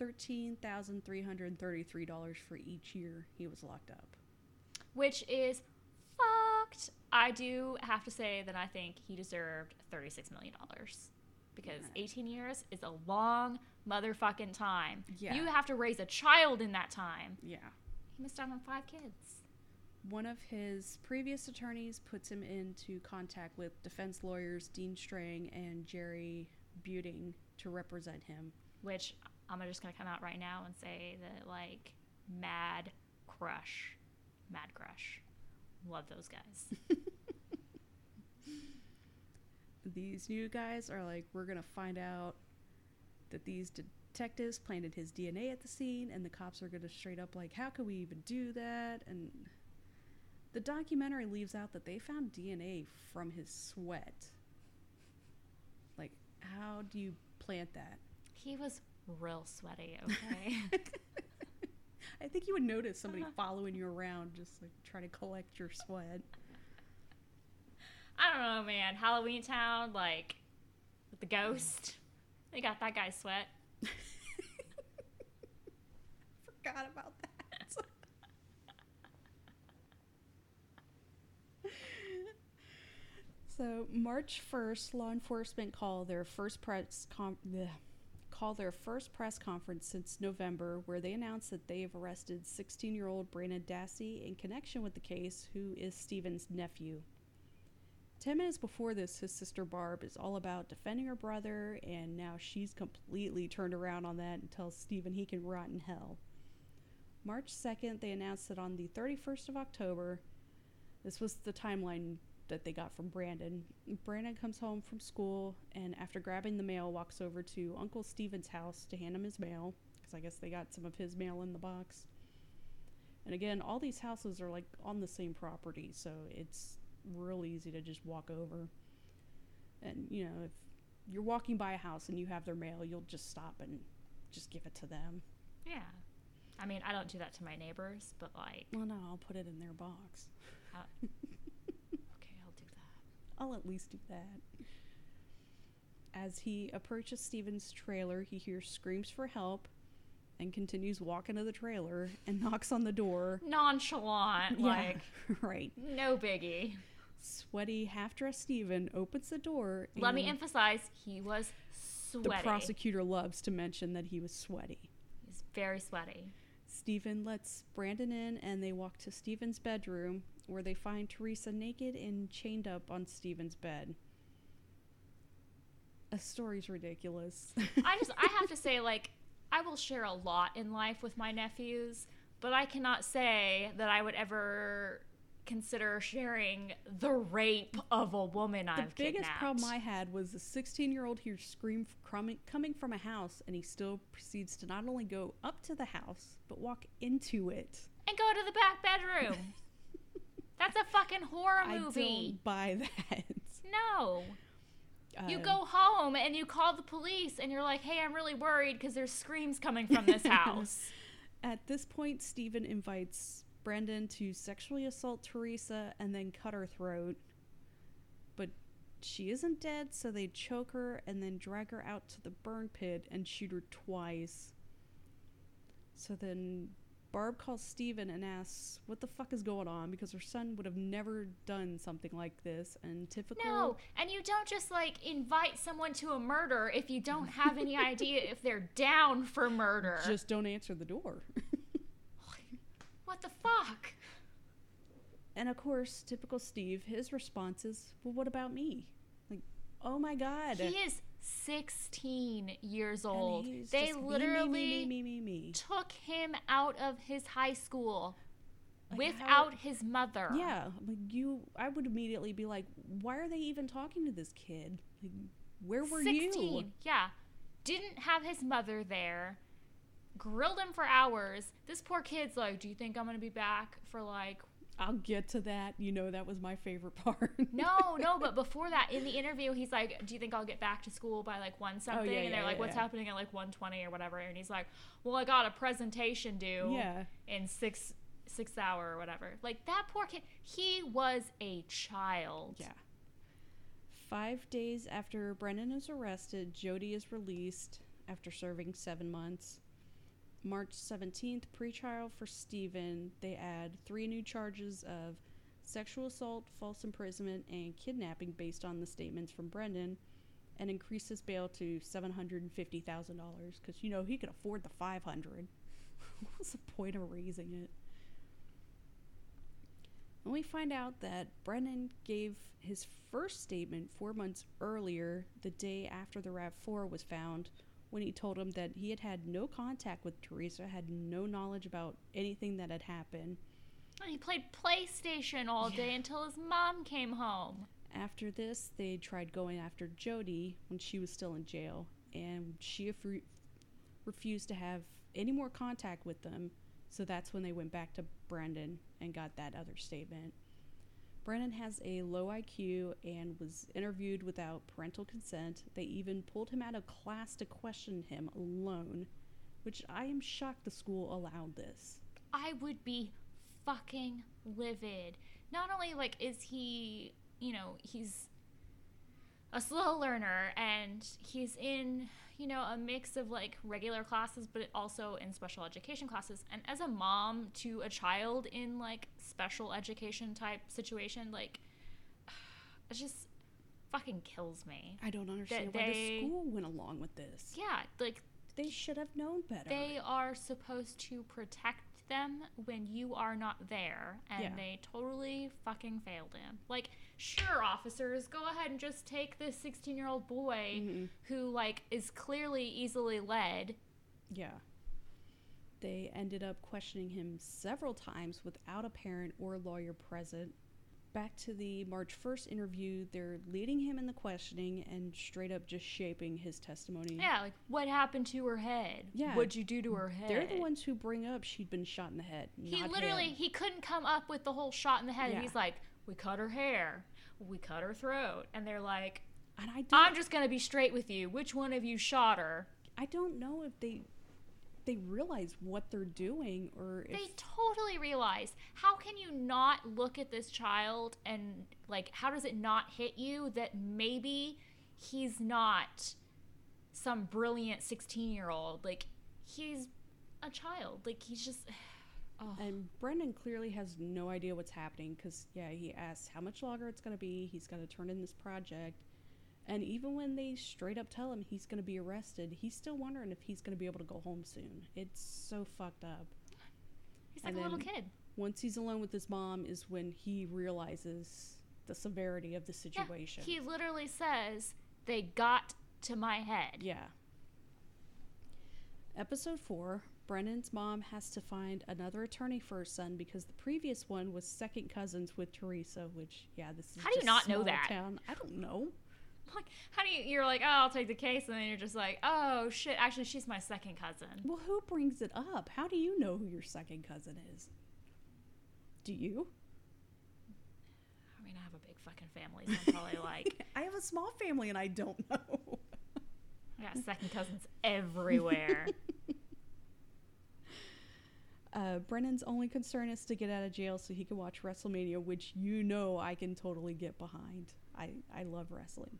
$13,333 for each year he was locked up. which is fucked. I do have to say that I think he deserved $36 million because Yeah. 18 years is a long motherfucking time. Yeah. You have to raise a child in that time. Yeah. He missed out on five kids. One of his previous attorneys puts him into contact with defense lawyers Dean Strang and Jerry Buting to represent him. Which I'm just gonna come out right now and say that like mad crush, mad crush, love those guys. These new guys are like, we're gonna find out that these detectives planted his DNA at the scene, and the cops are gonna straight up like, how could we even do that? And the documentary leaves out that they found DNA from his sweat. Like, how do you plant that? he was real sweaty. Okay. I think you would notice somebody uh-huh. following you around, just like trying to collect your sweat. I don't know, man. Halloween Town, like with the ghost. Mm. They got that guy's sweat. Forgot about that. so March first, law enforcement call their first press bleh, call their first press conference since November, where they announced that they have arrested 16-year-old Brendan Dassey in connection with the case, who is Steven's nephew. Ten minutes before this, his sister Barb is all about defending her brother, and now she's completely turned around on that and tells Steven he can rot in hell. March 2nd, they announced that on the 31st of October, this was the timeline that they got from Brendan. Brendan comes home from school and, after grabbing the mail, walks over to Uncle Steven's house to hand him his mail, because I guess they got some of his mail in the box. And again, all these houses are like on the same property, so it's real easy to just walk over. And, you know, if you're walking by a house and you have their mail, you'll just stop and just give it to them. Yeah. I mean, I don't do that to my neighbors, but like, Well, no, I'll put it in their box. Uh, how- okay, I'll do that. I'll at least do that. As he approaches Steven's trailer, he hears screams for help and continues walking to the trailer and knocks on the door. Nonchalant, Yeah, like right. no biggie. Sweaty, half dressed Steven opens the door. Let me emphasize, he was sweaty. The prosecutor loves to mention that he was sweaty. He's very sweaty. Steven lets Brendan in and they walk to Steven's bedroom where they find Teresa naked and chained up on Steven's bed. A story's ridiculous. I just I have to say like I will share a lot in life with my nephews, but I cannot say that I would ever consider sharing the rape of a woman the I've kidnapped. The biggest problem I had was the 16 year old hears scream f- coming, coming from a house and he still proceeds to not only go up to the house but walk into it. and go to the back bedroom. That's a fucking horror movie. I don't buy that. No. You Uh, go home and you call the police and you're like, "Hey, I'm really worried because there's screams coming from this house." At this point, Steven invites Brendan to sexually assault Teresa and then cut her throat. But she isn't dead, so they choke her and then drag her out to the burn pit and shoot her twice. So then Barb calls Steven and asks what the fuck is going on because her son would have never done something like this. And typical. No, and you don't just like invite someone to a murder if you don't have any idea if they're down for murder. Just don't answer the door. what the fuck? And of course, typical Steve, his response is, Well, what about me? Like, oh my God. He is 16 years old. They just me, me, literally me, me, me, took him out of his high school. Like, how- without his mother. Yeah, like you, I would immediately be like, why are they even talking to this kid? Like, where were 16. you? Yeah. Didn't have his mother there. Grilled him for hours. This poor kid's like, Do you think I'm going to be back for like. I'll get to that. You know, that was my favorite part. No, no, but before that, in the interview, he's like, Do you think I'll get back to school by like 1 something? Oh, yeah, and they're yeah, like, yeah, What's happening at like 120 or whatever? And he's like, Well, I got a presentation due yeah, in six six hour or whatever. Like that poor kid, he was a child. yeah. Five days after Brendan is arrested, Jodi is released after serving seven months. March 17th, pretrial for Steven. They add three new charges of sexual assault, false imprisonment, and kidnapping based on the statements from Brendan, and increase his bail to $750,000 because, you know, he could afford the 500 What's the point of raising it? And we find out that Brendan gave his first statement four months earlier, the day after the RAV4 was found, when he told him that he had had no contact with Teresa, had no knowledge about anything that had happened. And he played PlayStation all day until his mom came home. After this, they tried going after Jodi when she was still in jail, and she refru- refused to have any more contact with them. So that's when they went back to Brendan and got that other statement. Brendan has a low IQ and was interviewed without parental consent. They even pulled him out of class to question him alone, which I am shocked the school allowed this. I would be fucking livid. Not only like is he, you know, he's a slow learner and he's in, you know, a mix of like regular classes but also in special education classes. And as a mom to a child in like special education type situation, like it just fucking kills me. I don't understand why they- the school went along with this. Yeah, like They should have known better. they are supposed to protect them when you are not there and Yeah. they totally fucking failed him like sure officers go ahead and just take this 16 year old boy Mhm. who like is clearly easily led Yeah. They ended up questioning him several times without a parent or lawyer present. Back to the March 1st interview, they're leading him in the questioning and straight up just shaping his testimony. yeah like what happened to her head Yeah. what'd you do to her head They're the ones who bring up she'd been shot in the head. he literally him. he couldn't come up with the whole shot in the head Yeah. he's like we cut her hair we cut her throat and they're like And I don't, i'm just gonna be straight with you which one of you shot her I don't know if they they realize what they're doing or if They totally realize. How can you not look at this child and like how does it not hit you that maybe he's not some brilliant 16-year-old. Like he's a child. Like he's just oh. And Brendan clearly has no idea what's happening because, yeah, he asks how much longer it's going to be. He's got to turn in this project. And even when they straight up tell him he's going to be arrested, he's still wondering if he's going to be able to go home soon. It's so fucked up. he's like and a little kid. Once he's alone with his mom, is when he realizes the severity of the situation. Yeah, he literally says they got to my head. Yeah. Episode 4 Brendan's mom has to find another attorney for her son because the previous one was second cousins with Teresa, which, yeah, this is How do you not know that? Town. I don't know. Like how do you you're like, "Oh, I'll take the case." And then you're just like, "Oh, shit, actually she's my second cousin." Well, who brings it up? How do you know who your second cousin is? Do you? I mean, I have a big fucking family, so I'm probably like I have a small family and I don't know. I got second cousins everywhere. Uh, Brendan's only concern is to get out of jail so he can watch WrestleMania, which you know I can totally get behind. I, I love wrestling.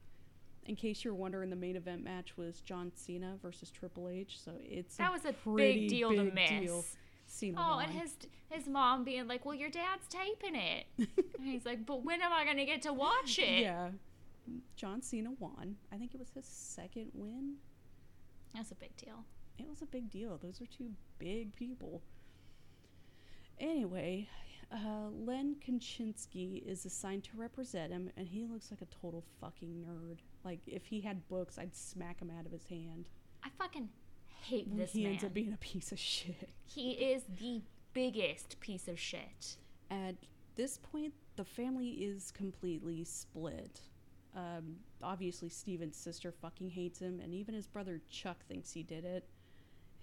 In case you're wondering, the main event match was John Cena versus Triple H, so it's That was a big deal to big miss. deal. Cena Oh, won. and his his mom being like, "Well, your dad's taping it." and he's like, "But when am I gonna get to watch it?" yeah, John Cena won. I think it was his second win. That's a big deal. It was a big deal. Those are two big people. Anyway, uh, Len Kachinsky is assigned to represent him, and he looks like a total fucking nerd. Like, if he had books, I'd smack him out of his hand. I fucking hate this he man. ends up being a piece of shit. he is the biggest piece of shit. At this point, the family is completely split. Um, obviously, Steven's sister fucking hates him, and even his brother Chuck thinks he did it.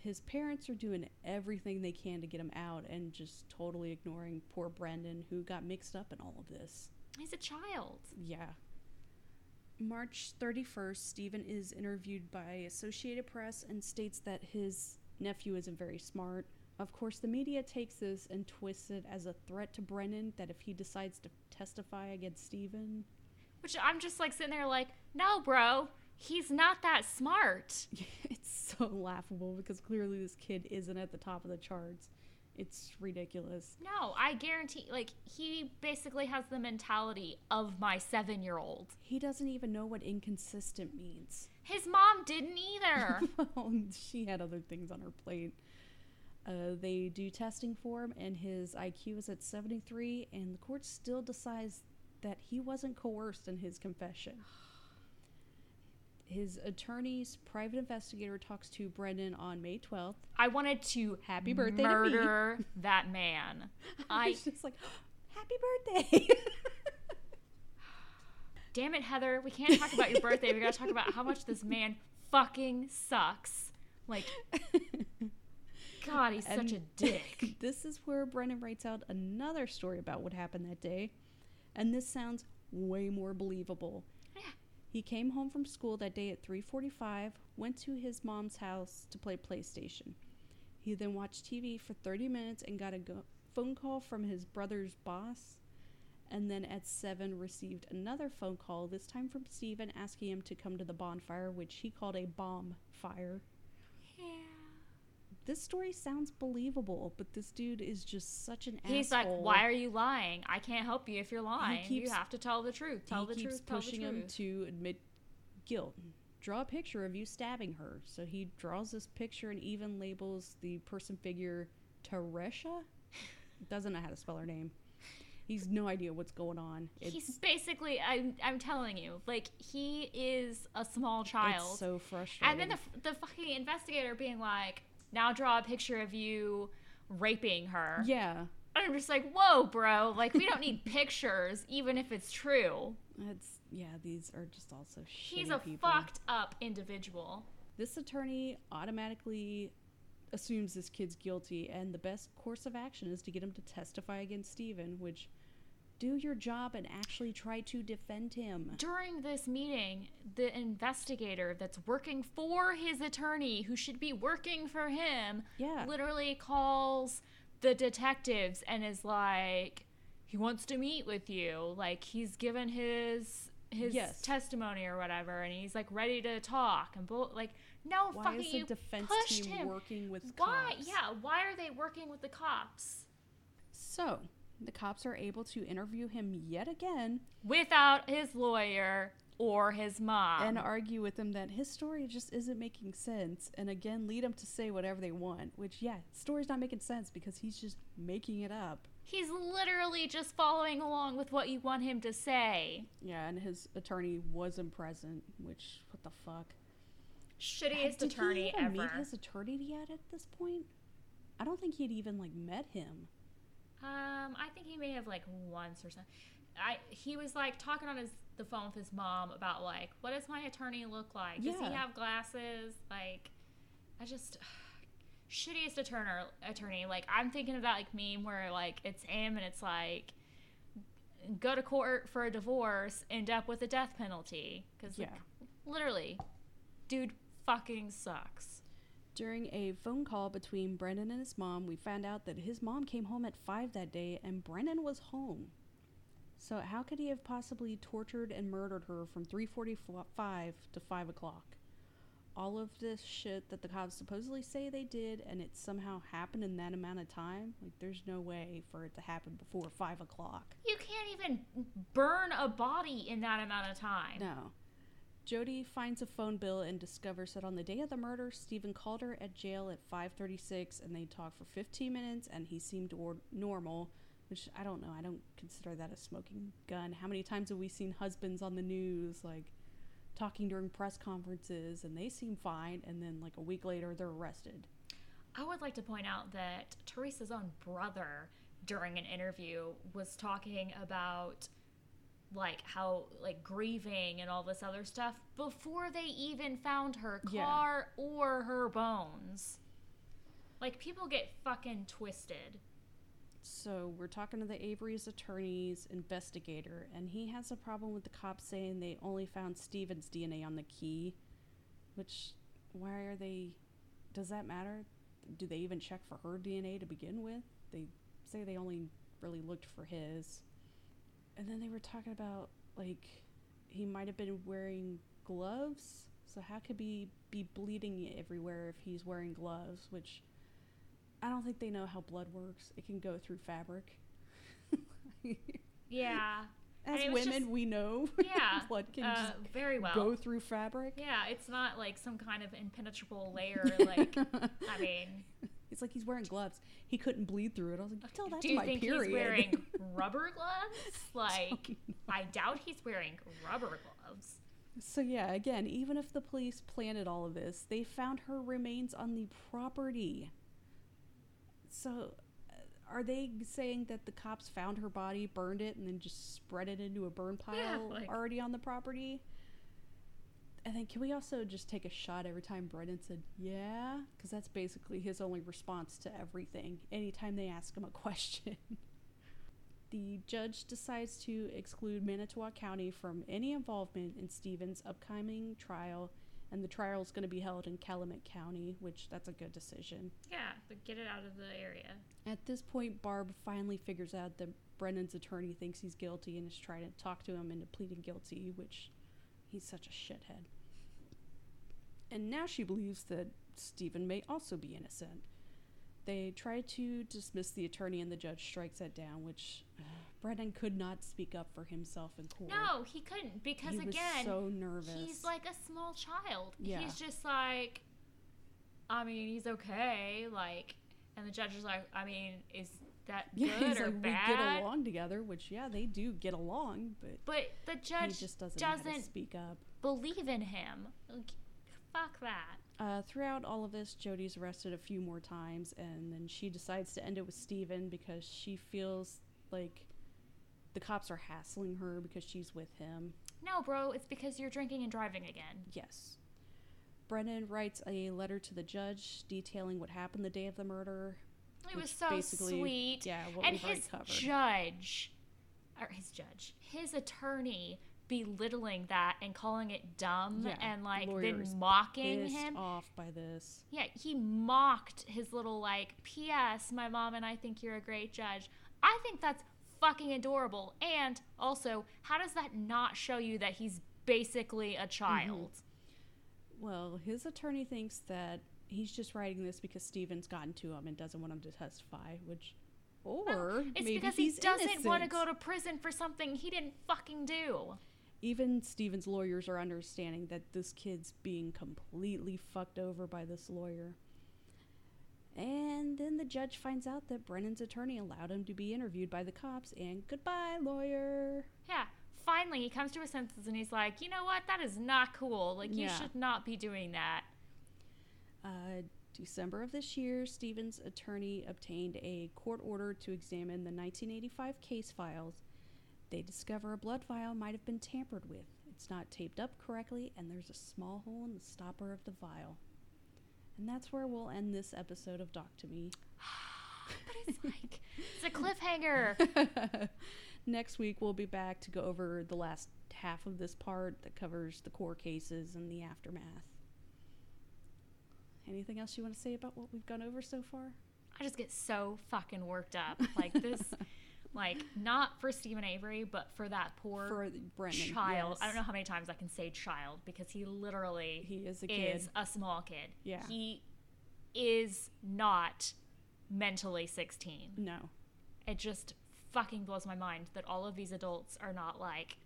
His parents are doing everything they can to get him out and just totally ignoring poor Brendan, who got mixed up in all of this. He's a child. Yeah. March 31st, Steven is interviewed by Associated Press and states that his nephew isn't very smart. Of course, the media takes this and twists it as a threat to Brendan that if he decides to testify against Steven, Which I'm just like sitting there like, no, bro, he's not that smart. it's so laughable because clearly this kid isn't at the top of the charts. It's ridiculous. No, I guarantee, like, he basically has the mentality of my seven year old. He doesn't even know what inconsistent means. His mom didn't either. well, she had other things on her plate. Uh, they do testing for him, and his IQ is at 73, and the court still decides that he wasn't coerced in his confession. His attorney's private investigator talks to Brendan on May 12th. I wanted to Happy birthday to me. murder that man. I I was just like, Happy birthday! damn it, Heather, we can't talk about your birthday. We gotta talk about how much this man fucking sucks. Like, God, he's such a dick. this is where Brendan writes out another story about what happened that day, and this sounds way more believable. He came home from school that day at 3:45, went to his mom's house to play PlayStation. He then watched TV for 30 minutes and got a go- phone call from his brother's boss. And then at 7 received another phone call, this time from Steven asking him to come to the bonfire, which he called a bomb fire. This story sounds believable, but this dude is just such an asshole. He's asshole. like, why are you lying? I can't help you if you're lying. keeps- you have to tell the truth. Tell he the keeps truth. Pushing him to admit guilt. Draw a picture of you stabbing her. So he draws this picture and even labels the person figure Teresha. Doesn't know how to spell her name. He's no idea what's going on. It's, He's basically, I'm, I'm telling you, like, he is a small child. it's so frustrating. and then the, the fucking investigator being like, now draw a picture of you raping her. yeah, And I'm just like, whoa, bro. Like, we don't need pictures, even if it's true. it's yeah. These are just also He's a people. fucked up individual. This attorney automatically assumes this kid's guilty, and the best course of action is to get him to testify against Steven, which do your job and actually try to defend him. During this meeting, the investigator that's working for his attorney, who should be working for him, Yeah. literally calls the detectives and is like, he wants to meet with you. Like he's given his his Yes. testimony or whatever, and he's like ready to talk and bull- like, no, Why fucking is the you defense pushed team him. working with Why? cops? Yeah, why are they working with the cops So the cops are able to interview him yet again without his lawyer or his mom? and argue with him that his story just isn't making sense, and again lead him to say whatever they want. Which, yeah, story's not making sense because he's just making it up. He's literally just following along with what you want him to say. Yeah, and his attorney wasn't present. Which, what the fuck? Shittiest Did attorney he even ever. meet his attorney yet at this point? I don't think he'd even like met him. Um, I think he may have like once or something. I he was like talking on his the phone with his mom about like what does my attorney look like? Does he have glasses? Like, I just shittiest attorney. Attorney. Like I'm thinking of that like meme where like it's him and it's like go to court for a divorce, end up with a death penalty because Yeah. literally, dude fucking sucks. During a phone call between Brendan and his mom, we found out that his mom came home at 5 that day and Brendan was home. So how could he have possibly tortured and murdered her from 3:45 to 5 o'clock? All of this shit that the cops supposedly say they did, and it somehow happened in that amount of time. Like, there's no way for it to happen before 5 o'clock. You can't even burn a body in that amount of time. No. Jodi finds a phone bill and discovers that on the day of the murder, Steven called her at jail at 5:36 and they talked for 15 minutes and he seemed or- normal, which I don't know. I don't consider that a smoking gun. How many times have we seen husbands on the news like talking during press conferences and they seem fine and then like a week later they're arrested? I would like to point out that Teresa's own brother during an interview was talking about like how like grieving and all this other stuff before they even found her Yeah. car or her bones. Like people get fucking twisted. So we're talking to the Avery's attorney's investigator, and he has a problem with the cops saying they only found Steven's DNA on the key. Which, why are they? Does that matter? Do they even check for her DNA to begin with? They say they only really looked for his. And then they were talking about like he might have been wearing gloves. So how could he be bleeding everywhere if he's wearing gloves? Which I don't think they know how blood works. It can go through fabric. Yeah. As women, just- we know Yeah. blood can uh, just very well. go through fabric. Yeah, it's not like some kind of impenetrable layer. Like, I mean, it's like he's wearing gloves. He couldn't bleed through it. I was like, tell that's do you my think period. he's wearing rubber gloves? Like, I doubt he's wearing rubber gloves. So yeah, again, even if the police planted all of this, they found her remains on the property. So, uh, are they saying that the cops found her body, burned it, and then just spread it into a burn pile Yeah, like- already on the property? And then can we also just take a shot every time Brendan said, yeah? Because that's basically his only response to everything, anytime they ask him a question. the judge decides to exclude Manitowoc County from any involvement in Steven's upcoming trial, and the trial is going to be held in Calumet County, which that's a good decision. Yeah, but get it out of the area. At this point, Barb finally figures out that Brendan's attorney thinks he's guilty and is trying to talk to him into pleading guilty, which he's such a shithead. And now she believes that Steven may also be innocent. They try to dismiss the attorney, and the judge strikes that down, which uh, Brendan could not speak up for himself in court. No, he couldn't because he was again, so nervous. he's like a small child. Yeah. He's just like, I mean, he's okay. Like, and the judge is like, I mean, is that yeah, good or like, bad? we get along together, which yeah, they do get along, but But the he judge just doesn't, know how to doesn't speak up. believe in him. Like, fuck that. Uh, throughout all of this, Jodi's arrested a few more times, and then she decides to end it with Steven because she feels like the cops are hassling her because she's with him. No, bro, it's because you're drinking and driving again. Yes. Brendan writes a letter to the judge detailing what happened the day of the murder. It was so sweet. Yeah, what and we've his covered. judge, or his judge, his attorney belittling that and calling it dumb Yeah, and like then mocking him. off by this. Yeah, he mocked his little like, P.S. My mom and I think you're a great judge. I think that's fucking adorable. And also, how does that not show you that he's basically a mm-hmm. child? Well, his attorney thinks that he's just writing this because Steven's gotten to him and doesn't want him to testify, which. Or It's maybe because he doesn't want to go to prison for something he didn't fucking do. Even Steven's lawyers are understanding that this kid's being completely fucked over by this lawyer. And then the judge finds out that Brendan's attorney allowed him to be interviewed by the cops, and goodbye, lawyer. Yeah. Finally, he comes to his senses and he's like, you know what? That is not cool. Like, you Yeah. should not be doing that. Uh, December of this year, Stevens' attorney obtained a court order to examine the 1985 case files. They discover a blood vial might have been tampered with. It's not taped up correctly, and there's a small hole in the stopper of the vial. And that's where we'll end this episode of Doc to Me. But it's like, it's a cliffhanger. Next week, we'll be back to go over the last half of this part that covers the core cases and the aftermath. Anything else you want to say about what we've gone over so far? I just get so fucking worked up. Like, this, like, not for Steven Avery, but for that poor For Brendan. child. yes. I don't know how many times I can say child because he literally He is a kid. is a small kid. Yeah. He is not mentally 16. No. It just fucking blows my mind that all of these adults are not like,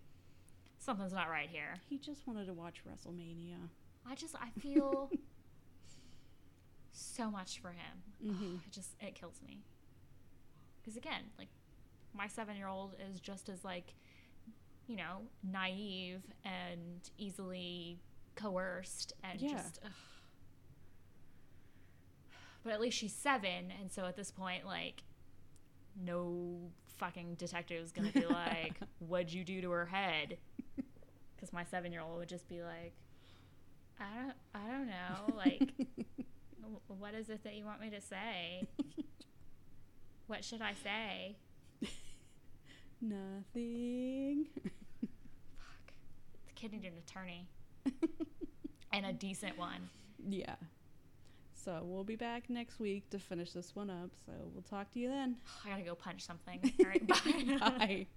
something's not right here. He just wanted to watch WrestleMania. I just, I feel so much for him. Mhm. It just, it kills me. Because again, like, my seven year old is just as, like, you know, naive and easily coerced and Yeah. just, ugh. but at least she's seven, and so at this point, like, no fucking detective is gonna be like, "What'd you do to her head?" Because my seven-year-old would just be like, "I don't, I don't know. Like, what is it that you want me to say? What should I say?" Nothing. Fuck. The kid needed an attorney and a decent one. yeah. So we'll be back next week to finish this one up. So we'll talk to you then. I gotta go punch something. All right, bye. Bye.